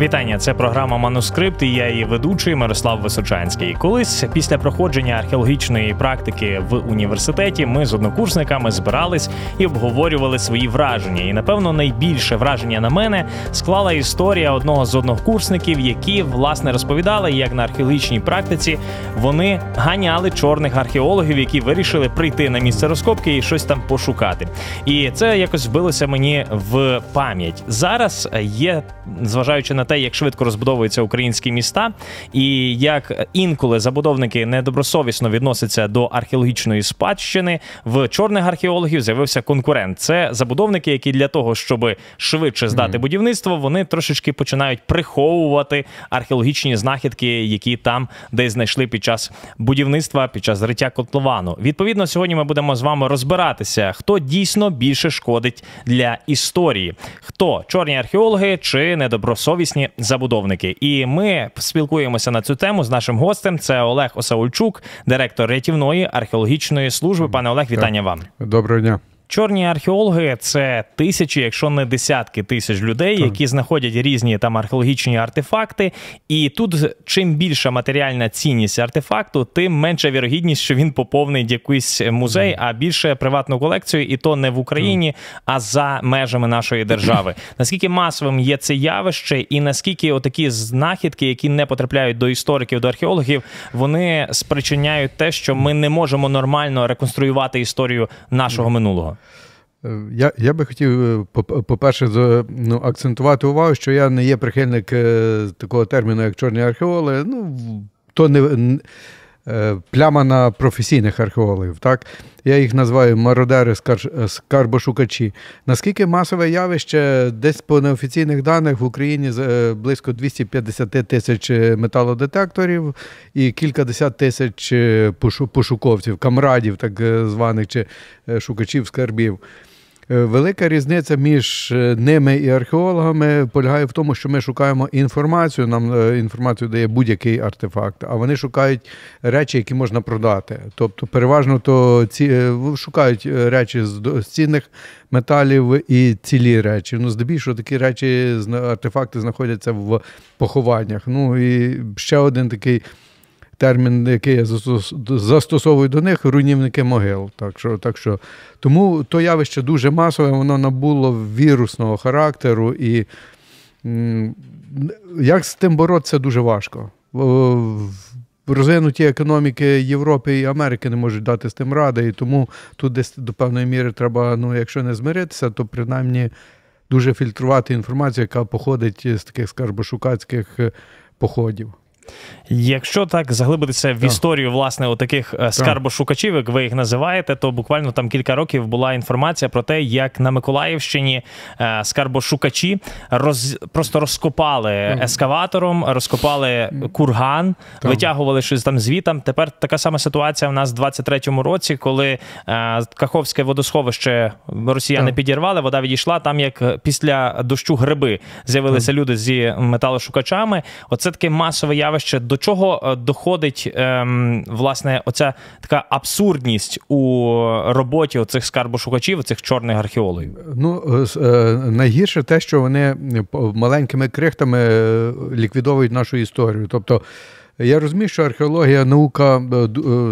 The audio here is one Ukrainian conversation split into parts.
Вітання, це програма Манускрипт. і Я її ведучий Мирослав Височанський. Колись після проходження археологічної практики в університеті ми з однокурсниками збирались і обговорювали свої враження. І напевно найбільше враження на мене склала історія одного з однокурсників, які власне розповідали, як на археологічній практиці вони ганяли чорних археологів, які вирішили прийти на місце розкопки і щось там пошукати. І це якось вбилося мені в пам'ять. Зараз є, зважаючи на те, як швидко розбудовуються українські міста, і як інколи забудовники недобросовісно відносяться до археологічної спадщини, в чорних археологів з'явився конкурент. Це забудовники, які для того, щоб швидше здати mm. будівництво, вони трошечки починають приховувати археологічні знахідки, які там десь знайшли під час будівництва, під час зриття котловану. Відповідно, сьогодні ми будемо з вами розбиратися, хто дійсно більше шкодить для історії, хто чорні археологи чи недобросовісні сучасні забудовники. І ми спілкуємося на цю тему з нашим гостем. Це Олег Осаульчук, директор рятівної археологічної служби. Пане Олег, вітання вам. Доброго дня. Чорні археологи це тисячі, якщо не десятки тисяч людей, так. які знаходять різні там археологічні артефакти. І тут чим більша матеріальна цінність артефакту, тим менша вірогідність, що він поповнить якийсь музей, а більше приватну колекцію, і то не в Україні, а за межами нашої держави. Наскільки масовим є це явище, і наскільки отакі знахідки, які не потрапляють до істориків, до археологів, вони спричиняють те, що ми не можемо нормально реконструювати історію нашого минулого. Е, я я би хотів, е, по-перше, ну, акцентувати увагу, що я не є прихильник е, такого терміну, як чорні археологи. Ну, то не пляма на професійних археологів. Так? Я їх називаю мародери скарбошукачі. Наскільки масове явище, десь по неофіційних даних в Україні близько 250 тисяч металодетекторів і кількадесят тисяч пошуковців, камрадів, так званих чи шукачів скарбів. Е, велика різниця між е, ними і археологами полягає в тому, що ми шукаємо інформацію. Нам е, інформацію дає будь-який артефакт, а вони шукають речі, які можна продати. Тобто, переважно то ці шукають речі з цінних металів і цілі речі. Ну, здебільшого такі речі артефакти знаходяться в похованнях. Ну і ще один такий термін, який я застосовую до них, руйнівники могил. Так що, так що, Тому то явище дуже масове, воно набуло вірусного характеру, і як з тим боротися дуже важко. Розвинуті економіки Європи і Америки не можуть дати з тим ради, і тому тут десь до певної міри треба, ну, якщо не змиритися, то принаймні дуже фільтрувати інформацію, яка походить з таких скарбошукацьких походів. Якщо так заглибитися в історію власне отаких е, скарбошукачів, як ви їх називаєте, то буквально там кілька років була інформація про те, як на Миколаївщині е, скарбошукачі роз просто розкопали ескаватором, розкопали курган, витягували щось там звітам. Тепер така сама ситуація в нас в 23-му році, коли е, Каховське водосховище росіяни підірвали, вода відійшла. Там як після дощу гриби з'явилися люди зі металошукачами. Оце таке масове явище до чого е, доходить ем, власне оця така абсурдність у роботі оцих скарбошукачів, цих чорних археологів? Ну е, е, найгірше те, що вони маленькими крихтами ліквідовують нашу історію. Тобто. Я розумію, що археологія наука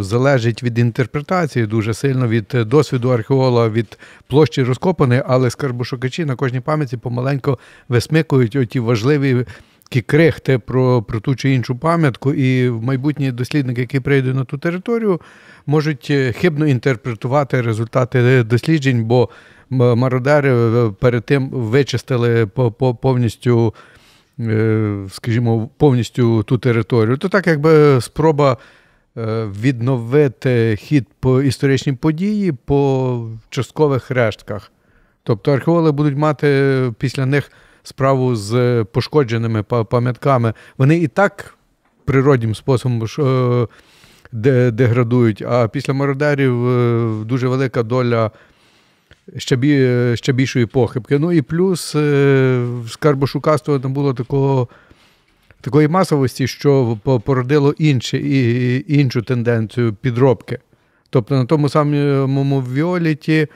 залежить від інтерпретації дуже сильно від досвіду археолога, від площі розкопаної, але скарбошукачі на кожній пам'яті помаленько висмикують оті важливі такі крихти про про ту чи іншу пам'ятку, і майбутні дослідники, які прийдуть на ту територію, можуть е, хибно інтерпретувати результати досліджень, бо мародери е, перед тим вичистили повністю. Е, скажімо, повністю ту територію, то так якби спроба відновити хід по історичній події по часткових рештках. Тобто археологи будуть мати після них справу з пошкодженими пам'ятками, вони і так природнім способом е, деградують, а після мародерів е, дуже велика доля ще бі, ще більшої похибки. Ну і плюс е, скарбошукарство не було такого. Такої масовості, що породило інше, і, іншу тенденцію підробки. Тобто на тому самому Віоліті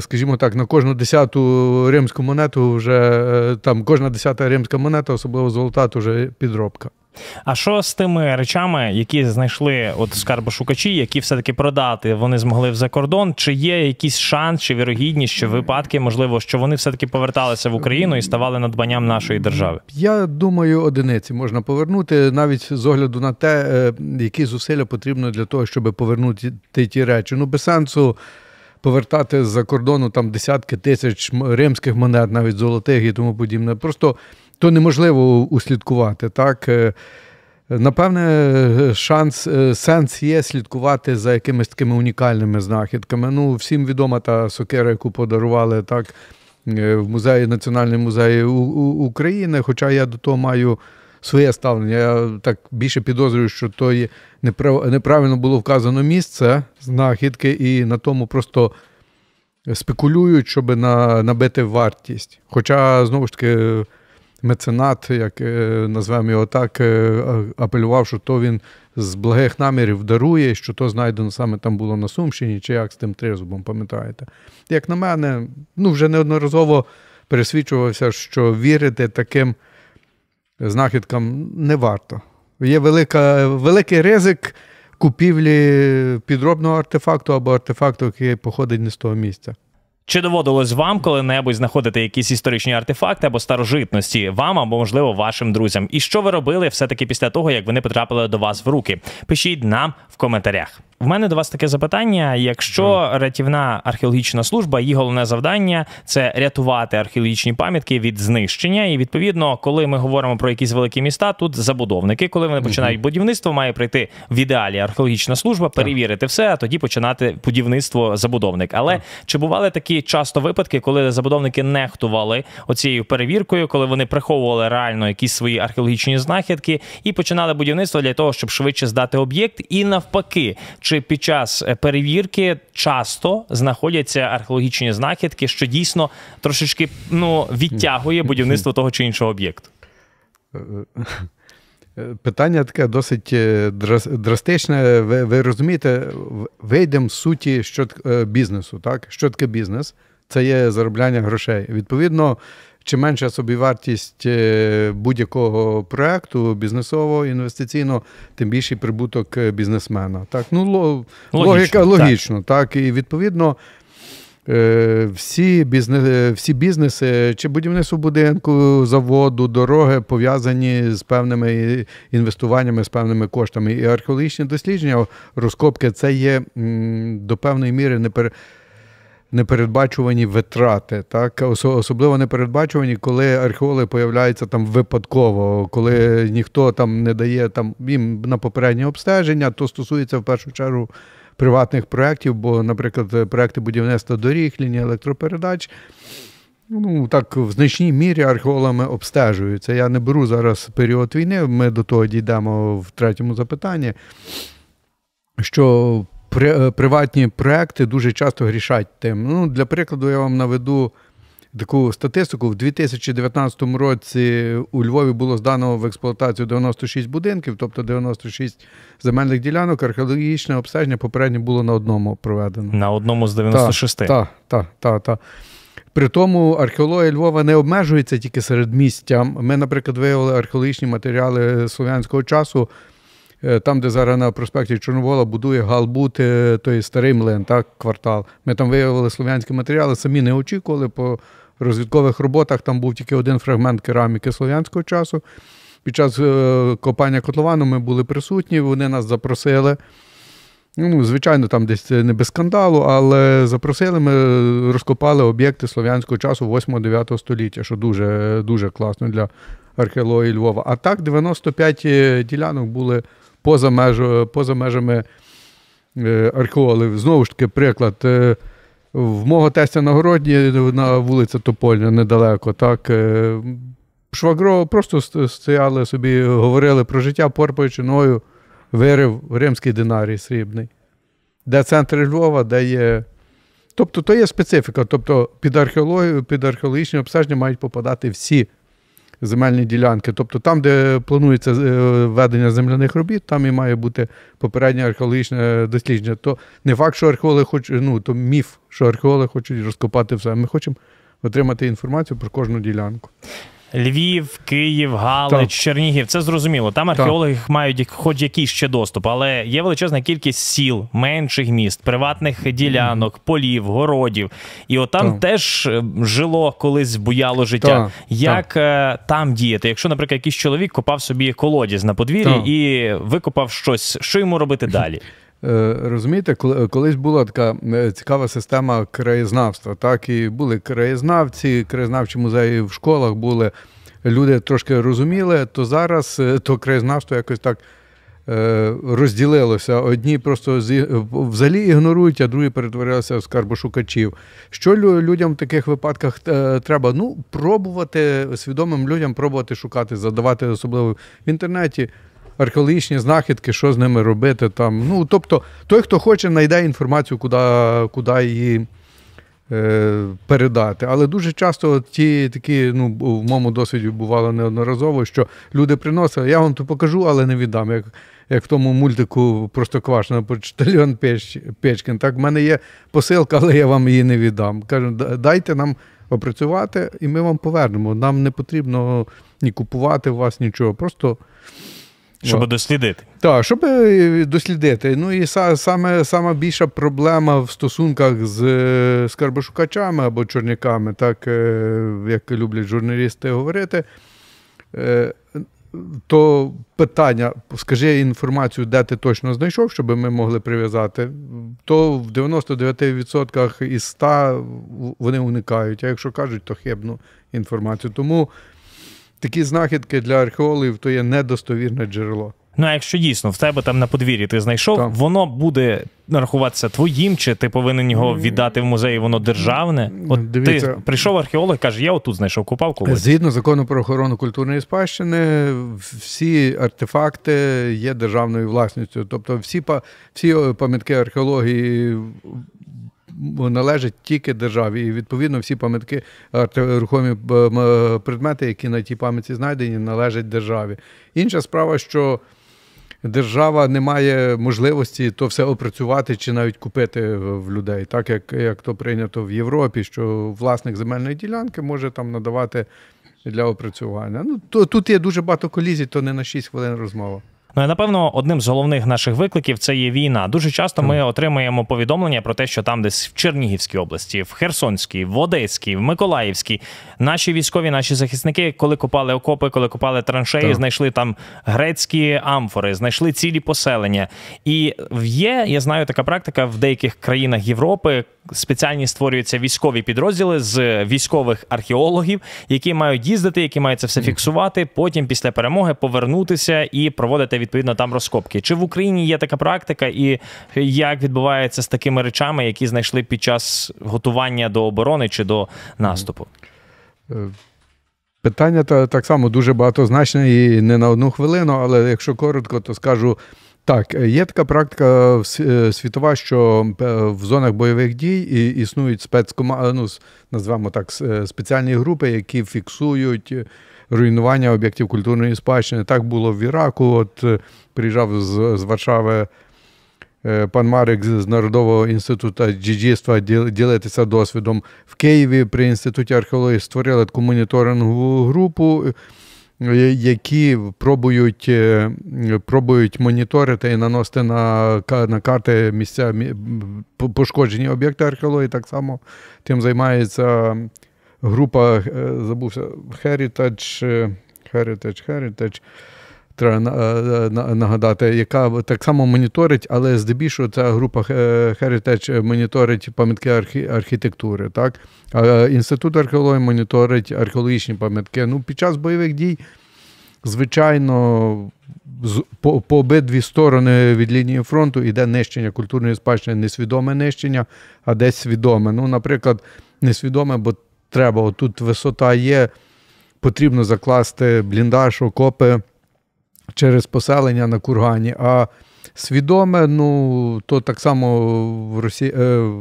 скажімо так, на кожну десяту римську монету вже там кожна десята римська монета, особливо золота, то вже підробка. А що з тими речами, які знайшли от скарбошукачі, які все-таки продати вони змогли в закордон? Чи є якийсь шанс чи вірогідність, що випадки, можливо, що вони все-таки поверталися в Україну і ставали надбанням нашої держави? Я думаю, одиниці можна повернути навіть з огляду на те, е, які зусилля потрібно для того, щоб повернути ті речі. Ну без сенсу. Повертати з-за кордону там десятки тисяч римських монет, навіть золотих і тому подібне. Просто то неможливо услідкувати. так. Е, напевне, шанс, е, сенс є слідкувати за якимись такими унікальними знахідками. Ну, Всім відома та сокира, яку подарували так е, в музеї Національному музеї України. Хоча я до того маю своє ставлення. Я так більше підозрюю, що то є неправильно було вказано місце знахідки, і на тому просто спекулюють, щоб набити вартість. Хоча, знову ж таки, меценат, як е, назвемо його так, е, апелював, що то він з благих намірів дарує, що то знайдено саме там було на Сумщині, чи як з тим тризубом, пам'ятаєте? Як на мене, ну вже неодноразово пересвідчувався, що вірити таким знахідкам не варто. Є велика, великий ризик купівлі підробного артефакту або артефакту, який походить не з того місця. Чи доводилось вам коли-небудь знаходити якісь історичні артефакти або старожитності вам або, можливо, вашим друзям? І що ви робили все-таки після того, як вони потрапили до вас в руки? Пишіть нам в коментарях. В мене до вас таке запитання: якщо рятівна археологічна служба, її головне завдання це рятувати археологічні пам'ятки від знищення. І відповідно, коли ми говоримо про якісь великі міста, тут забудовники, коли вони починають будівництво, має прийти в ідеалі археологічна служба, перевірити все, а тоді починати будівництво забудовник. Але чи бували такі часто випадки, коли забудовники нехтували оцією перевіркою, коли вони приховували реально якісь свої археологічні знахідки і починали будівництво для того, щоб швидше здати об'єкт, і навпаки чи під час е, перевірки часто знаходяться археологічні знахідки, що дійсно трошечки ну, відтягує будівництво того чи іншого об'єкту? Е, е, питання таке досить драстичне. Ви ви розумієте, вийдемо з суті що бізнесу. Так? Що таке бізнес? Це є заробляння грошей. Відповідно, чим менша собівартість е, будь-якого проекту бізнесового, інвестиційного, тим більший прибуток е, бізнесмена. Так, ну логіка логічно, так. так. І відповідно. Е, всі бізнес, всі бізнеси, чи будівництво будинку, заводу, дороги пов'язані з певними інвестуваннями, з певними коштами. І археологічні дослідження, розкопки це є до певної міри не непередбачувані витрати, так особливо непередбачувані, коли археологи появляються там випадково, коли ніхто там не дає там їм на попереднє обстеження, то стосується в першу чергу приватних проєктів, бо, наприклад, проекти будівництва доріг, лінії електропередач. Ну, так, в значній мірі археологами обстежуються. Я не беру зараз період війни, ми до того дійдемо в третьому запитанні. Що Е, приватні проекти дуже часто грішать тим. Ну, Для прикладу, я вам наведу таку статистику. В 2019 році у Львові було здано в експлуатацію 96 будинків, тобто 96 земельних ділянок. Археологічне обстеження попередньо було на одному проведено. На одному з 96. Так, так, так, так. При тому археологія Львова не обмежується тільки серед місця. Ми, наприклад, виявили археологічні матеріали слов'янського часу. Е, там, де зараз на проспекті Чорновола будує Галбут, е, той старий млин, так, квартал. Ми там виявили слов'янські матеріали, самі не очікували. По розвідкових роботах там був тільки один фрагмент кераміки слов'янського часу. Під час е, копання котловану ми були присутні, вони нас запросили. Ну, Звичайно, там десь не без скандалу, але запросили, ми розкопали об'єкти слов'янського часу 8-9 століття, що дуже дуже класно для археології Львова. А так, 95 ділянок були поза меж, поза межами е, археологів. Знову ж таки, приклад. Е, в мого тестя на городі на вулиця Топольня недалеко. так, е, Швагро просто стояли собі, говорили про життя, порпаючи ною, вирив римський динарій срібний. Де центр Львова, де є. Тобто то є специфіка. Тобто під археологію, під археологічне обстеження мають попадати всі земельні ділянки. Тобто там, де планується е, ведення земляних робіт, там і має бути попереднє археологічне дослідження. То не факт, що археологи хочуть, ну то міф, що археологи хочуть розкопати все. Ми хочемо отримати інформацію про кожну ділянку. Львів, Київ, Галич, так. Чернігів це зрозуміло. Там археологи так. мають хоч якийсь ще доступ, але є величезна кількість сіл, менших міст, приватних ділянок, полів, городів. І от там так. теж е, жило колись буяло життя. Як е, там діяти? Якщо, наприклад, якийсь чоловік копав собі колодязь на подвір'ї і викопав щось, що йому робити далі? Е, розумієте, колись була така е, цікава система краєзнавства. Так, і були краєзнавці, краєзнавчі музеї в школах були. Люди трошки розуміли, то зараз е, то краєзнавство якось так розділилося. Одні просто взагалі ігнорують, а другі перетворилися в скарбошукачів. Що людям в таких випадках треба? Ну, пробувати свідомим людям пробувати шукати, задавати особливо в інтернеті археологічні знахідки, що з ними робити. там. Ну, Тобто, той, хто хоче, знайде інформацію, куди куди її е, передати. Але дуже часто ті такі, ну, в моєму досвіді бувало неодноразово, що люди приносили, я вам то покажу, але не віддам. Як як в тому мультику просто квашено почтальон Печкін. Так, в мене є посилка, але я вам її не віддам. Кажу, дайте нам опрацювати, і ми вам повернемо. Нам не потрібно ні купувати у вас нічого. Просто щоб дослідити. Так, щоб е, дослідити. Ну і саме саме більша проблема в стосунках з е, скарбошукачами або чорняками, так е, як люблять журналісти говорити. То питання, скажи інформацію, де ти точно знайшов, щоб ми могли прив'язати, то в 99% із 100 вони уникають. А якщо кажуть, то хибну інформацію. Тому такі знахідки для археологів то є недостовірне джерело. Ну, а якщо дійсно в тебе там на подвір'ї ти знайшов, так. воно буде рахуватися твоїм, чи ти повинен його віддати в музей, воно державне. От Дивіться, ти прийшов археолог, каже, я отут знайшов, купав колись. Згідно закону про охорону культурної спадщини, всі артефакти є державною власністю. Тобто, всі всі пам'ятки археології належать тільки державі. І відповідно всі пам'ятки, рухомі предмети, які на тій пам'ятці знайдені, належать державі. Інша справа, що держава не має можливості то все опрацювати чи навіть купити в людей, так як як то прийнято в Європі, що власник земельної ділянки може там надавати для опрацювання. Ну то тут є дуже багато колізій, то не на 6 хвилин розмова. Ну і напевно, одним з головних наших викликів це є війна. Дуже часто ми отримуємо повідомлення про те, що там, десь в Чернігівській області, в Херсонській, в Одеській, в Миколаївській, наші військові, наші захисники, коли копали окопи, коли копали траншеї, так. знайшли там грецькі амфори, знайшли цілі поселення. І є, я знаю, така практика в деяких країнах Європи. Спеціальні створюються військові підрозділи з військових археологів, які мають їздити, які мають це все фіксувати. Потім після перемоги повернутися і проводити відповідно там розкопки. Чи в Україні є така практика, і як відбувається з такими речами, які знайшли під час готування до оборони чи до наступу? Е, питання так само дуже багатозначне і не на одну хвилину, але якщо коротко, то скажу. Так, є така практика е, світова, що е, в зонах бойових дій існують спецкоманди, ну, назвемо так, спеціальні групи, які фіксують руйнування об'єктів культурної спадщини. Так було в Іраку. От е, приїжджав з, з Варшави е, пан Марик з Народового інституту джиджіства ділитися досвідом в Києві при інституті археології створили таку моніторингову групу. Е, які пробують пробують моніторити і наносити на на карти місця пошкоджені об'єкти археології. Так само тим займається група, е, забувся, Heritage, е, Heritage, Heritage, треба е, нагадати, яка так само моніторить, але здебільшого ця група Heritage моніторить пам'ятки архітектури. Так? А Інститут археології моніторить археологічні пам'ятки. Ну, Під час бойових дій, звичайно, по, по обидві сторони від лінії фронту йде нищення культурної спадщини, несвідоме нищення, а десь свідоме. Ну, Наприклад, несвідоме, бо треба. Отут висота є, потрібно закласти бліндаж, окопи через поселення на кургані. А свідоме, ну, то так само в Росії. Е,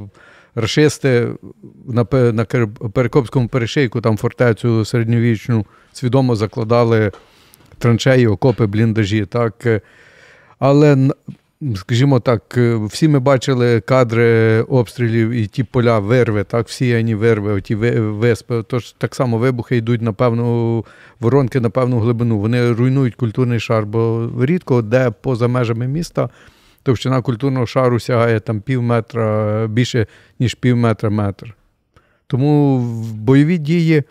Рашисти на на Перекопському перешийку, там фортецю середньовічну свідомо закладали траншеї, окопи, бліндажі. Так. Але скажімо так, е, всі ми бачили кадри обстрілів і ті поля вирви, так, всіяні вирви, ті виспи. Тож так само вибухи йдуть на певну воронки на певну глибину. Вони руйнують культурний шар, бо рідко де поза межами міста. Товщина культурного шару сягає там пів метра більше, ніж пів метра метр. Тому бойові дії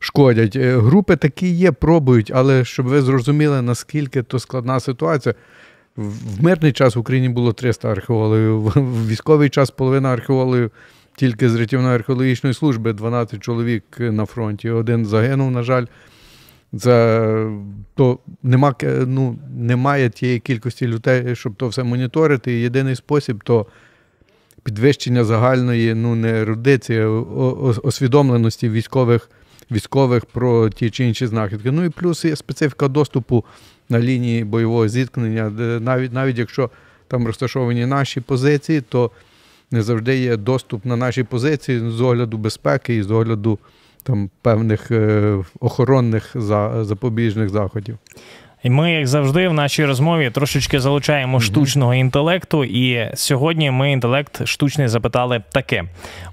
шкодять. Е, групи такі є, пробують, але щоб ви зрозуміли, наскільки то складна ситуація. В мирний час в Україні було 300 археологів, в військовий час половина археологів тільки з рятівної археологічної служби 12 чоловік на фронті. Один загинув, на жаль. Це, то нема, ну, Немає тієї кількості людей, щоб то все моніторити. І єдиний спосіб то підвищення загальної ну, не ерудиції, освідомленості військових військових про ті чи інші знахідки. Ну і плюс є специфіка доступу на лінії бойового зіткнення, навіть навіть якщо там розташовані наші позиції, то не завжди є доступ на наші позиції з огляду безпеки і з огляду там певних е, охоронних запобіжних заходів. І ми, як завжди, в нашій розмові трошечки залучаємо штучного інтелекту. І сьогодні ми інтелект штучний запитали таке: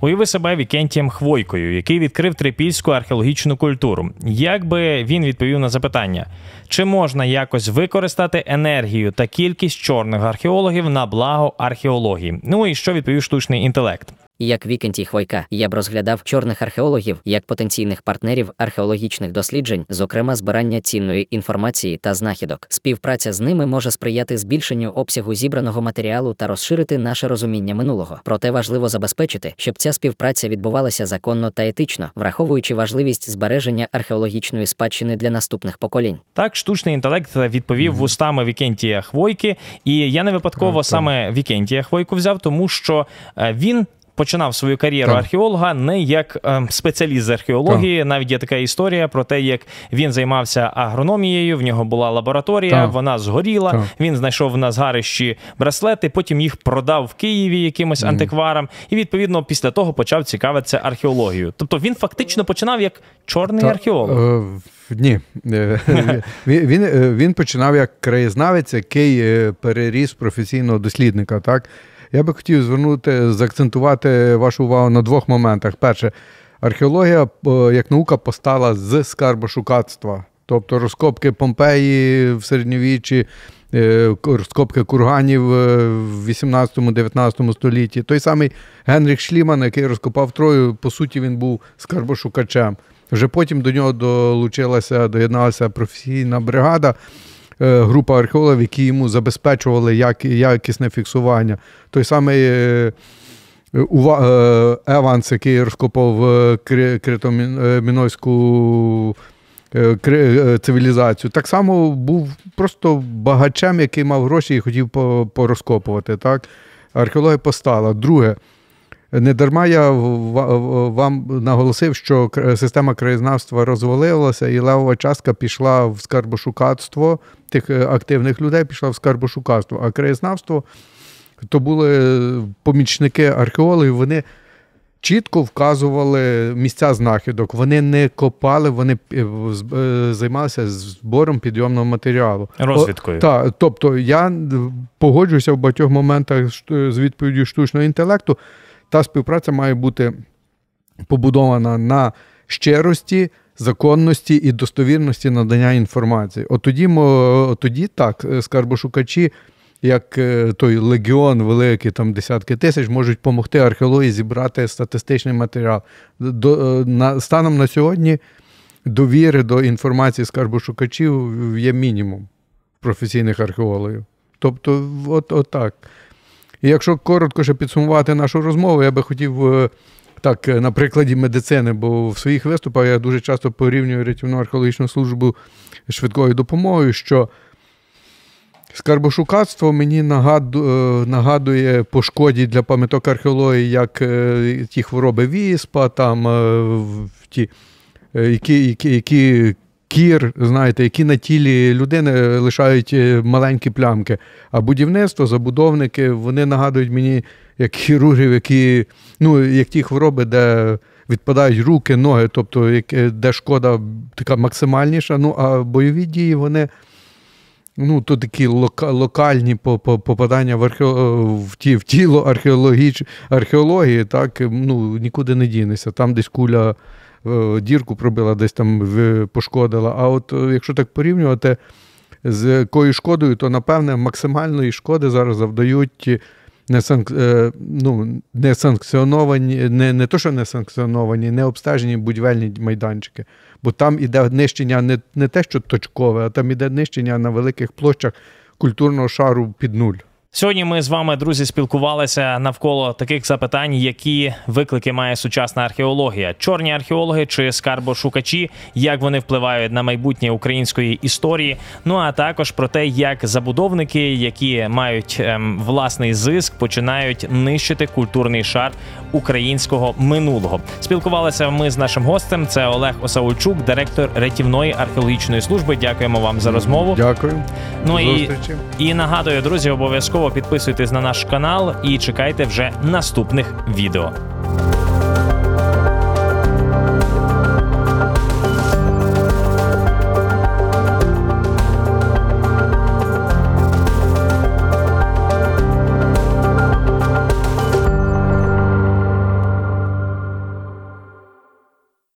уяви себе Вікентієм Хвойкою, який відкрив трипільську археологічну культуру. Як би він відповів на запитання, чи можна якось використати енергію та кількість чорних археологів на благо археології? Ну і що відповів штучний інтелект? Як Вікентій Хвойка, я б розглядав чорних археологів як потенційних партнерів археологічних досліджень, зокрема збирання цінної інформації та знахідок. Співпраця з ними може сприяти збільшенню обсягу зібраного матеріалу та розширити наше розуміння минулого. Проте важливо забезпечити, щоб ця співпраця відбувалася законно та етично, враховуючи важливість збереження археологічної спадщини для наступних поколінь. Так, штучний інтелект відповів mm-hmm. вустами Вікентія Хвойки, і я не випадково mm-hmm. саме Вікентія Хвойку взяв, тому що е, він починав свою кар'єру так. археолога не як е, спеціаліст з археології. Так. Навіть є така історія про те, як він займався агрономією. В нього була лабораторія, так. вона згоріла. Він знайшов на згарищі браслети, потім їх продав в Києві якимось mm. антикварам, і відповідно після того почав цікавитися археологією. Тобто він фактично починав як чорний археолог. Е, ні, е, він він, він починав як краєзнавець, який переріс професійного дослідника. Так я би хотів звернути, заакцентувати вашу увагу на двох моментах. Перше, археологія як наука постала з скарбошукацтва, тобто розкопки Помпеї в середньовіччі, е, розкопки курганів е, в 18-19 столітті. Той самий Генріх Шліман, який розкопав Трою, по суті, він був скарбошукачем. Вже потім до нього долучилася, доєдналася професійна бригада. Е, група археологів, які йому забезпечували якісне фіксування. Той самий е, е, Еванс, який розкопав Критомінойську цивілізацію, так само був просто багачем, який мав гроші і хотів порозкопувати. Так? Археологія постала. Друге. Не дарма я вам наголосив, що система краєзнавства розвалилася, і левова частка пішла в скарбошукацтво тих е, активних людей, пішла в скарбошукацтво. А краєзнавство то були помічники археологів, вони чітко вказували місця знахідок. Вони не копали, вони е, е, займалися збором підйомного матеріалу. Розвідкою. так, Тобто я погоджуюся в багатьох моментах з відповіддю штучного інтелекту та співпраця має бути побудована на щирості, законності і достовірності надання інформації. От тоді, тоді так, е, скарбошукачі, як е, той легіон, великий, там десятки тисяч, можуть допомогти археології зібрати статистичний матеріал. До, е, на, Станом на сьогодні довіри до інформації скарбошукачів є мінімум професійних археологів. Тобто, от, от так. І якщо коротко ще підсумувати нашу розмову, я би хотів е, так, е, на прикладі медицини, бо в своїх виступах я дуже часто порівнюю рятівну археологічну службу швидкою допомогою, що скарбошукацтво мені нагадує, е, по шкоді для пам'яток археології, як ті хвороби віспа, там ті, які, які, які кір, знаєте, які на тілі людини лишають е, маленькі плямки. А будівництво, забудовники, вони нагадують мені як хірургів, які, ну, як ті хвороби, де відпадають руки, ноги, тобто яке- де шкода така максимальніша. Ну, а бойові дії вони. Ну, то такі локальні по- по- попадання в, архео, в, ті, в тіло археологіч, археології, так, ну, нікуди не дінешся. Там десь куля е, дірку пробила, десь там пошкодила. А от е, якщо так порівнювати з якою шкодою, то напевне максимальної шкоди зараз завдають е, ну, санкціоновані, не, не то, що не санкціоновані, не обстежені будівельні майданчики. Бо там іде нищення не, не те, що точкове, а там іде нищення на великих площах культурного шару під нуль. Сьогодні ми з вами, друзі, спілкувалися навколо таких запитань, які виклики має сучасна археологія: чорні археологи чи скарбошукачі, як вони впливають на майбутнє української історії. Ну а також про те, як забудовники, які мають ем, власний зиск, починають нищити культурний шар українського минулого. Спілкувалися ми з нашим гостем. Це Олег Осаульчук, директор рятівної археологічної служби. Дякуємо вам за розмову. Дякую. Ну До і зустрічі. і нагадую, друзі, обов'язково підписуйтесь на наш канал і чекайте вже наступних відео.